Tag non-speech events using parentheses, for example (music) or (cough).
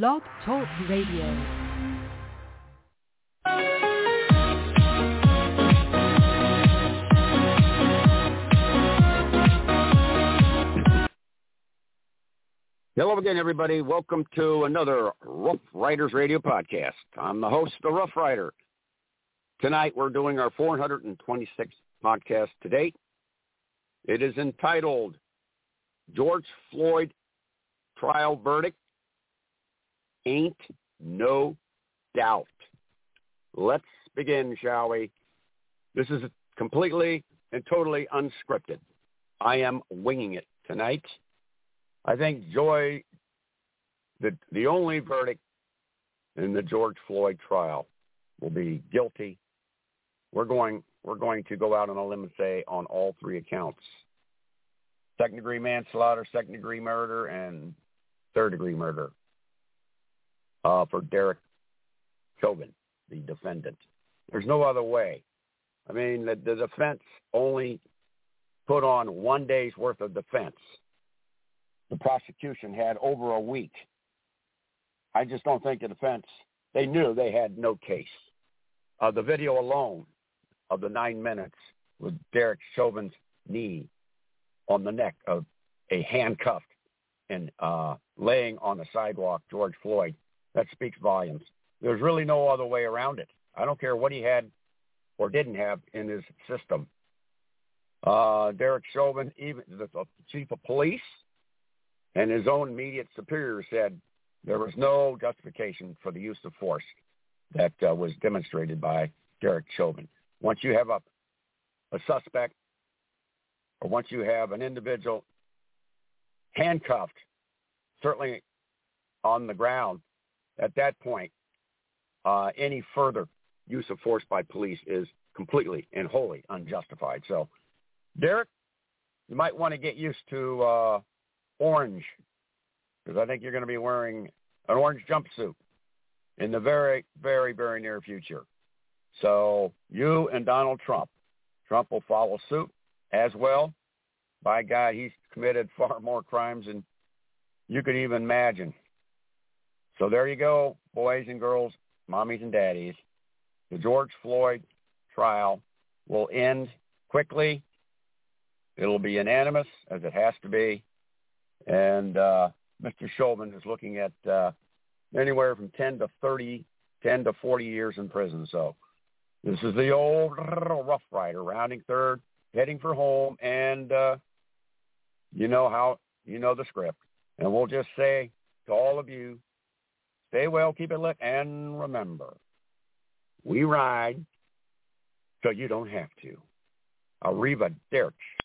Blog Talk Radio. Hello again, everybody. Welcome to another Rough Riders Radio podcast. I'm the host, the Rough Rider. Tonight, we're doing our 426th podcast to date. It is entitled George Floyd Trial Verdict Ain't No Doubt. Let's begin, shall we? This is completely and totally unscripted. I am winging it tonight. I think Joy, the the only verdict in the George Floyd trial will be guilty. We're going we're going to go out on a limb and say on all three accounts. Second degree manslaughter, second degree murder, and third degree murder uh, for Derek Chauvin, the defendant. There's no other way. I mean, the, the defense only put on one day's worth of defense the prosecution had over a week. I just don't think the defense, they knew they had no case. Uh, the video alone of the nine minutes with Derek Chauvin's knee on the neck of a handcuffed and uh, laying on the sidewalk George Floyd, that speaks volumes. There's really no other way around it. I don't care what he had or didn't have in his system. Uh, Derek Chauvin, even the, the chief of police, and his own immediate superior said there was no justification for the use of force that uh, was demonstrated by Derek Chauvin. Once you have a, a suspect or once you have an individual handcuffed, certainly on the ground, at that point, uh, any further use of force by police is completely and wholly unjustified. So, Derek, you might want to get used to uh, orange because I think you're going to be wearing an orange jumpsuit in the very, very, very near future. So you and Donald Trump, Trump will follow suit as well. By God, he's committed far more crimes than you could even imagine. So there you go, boys and girls, mommies and daddies. The George Floyd trial will end quickly. It'll be unanimous, as it has to be. And uh, Mr. Chauvin is looking at uh, anywhere from 10 to 30, 10 to 40 years in prison. So this is the old (laughs) Rough Rider, rounding third, heading for home, and uh, you know how you know the script. And we'll just say to all of you, stay well, keep it lit, and remember, we ride so you don't have to. Arriva Derek.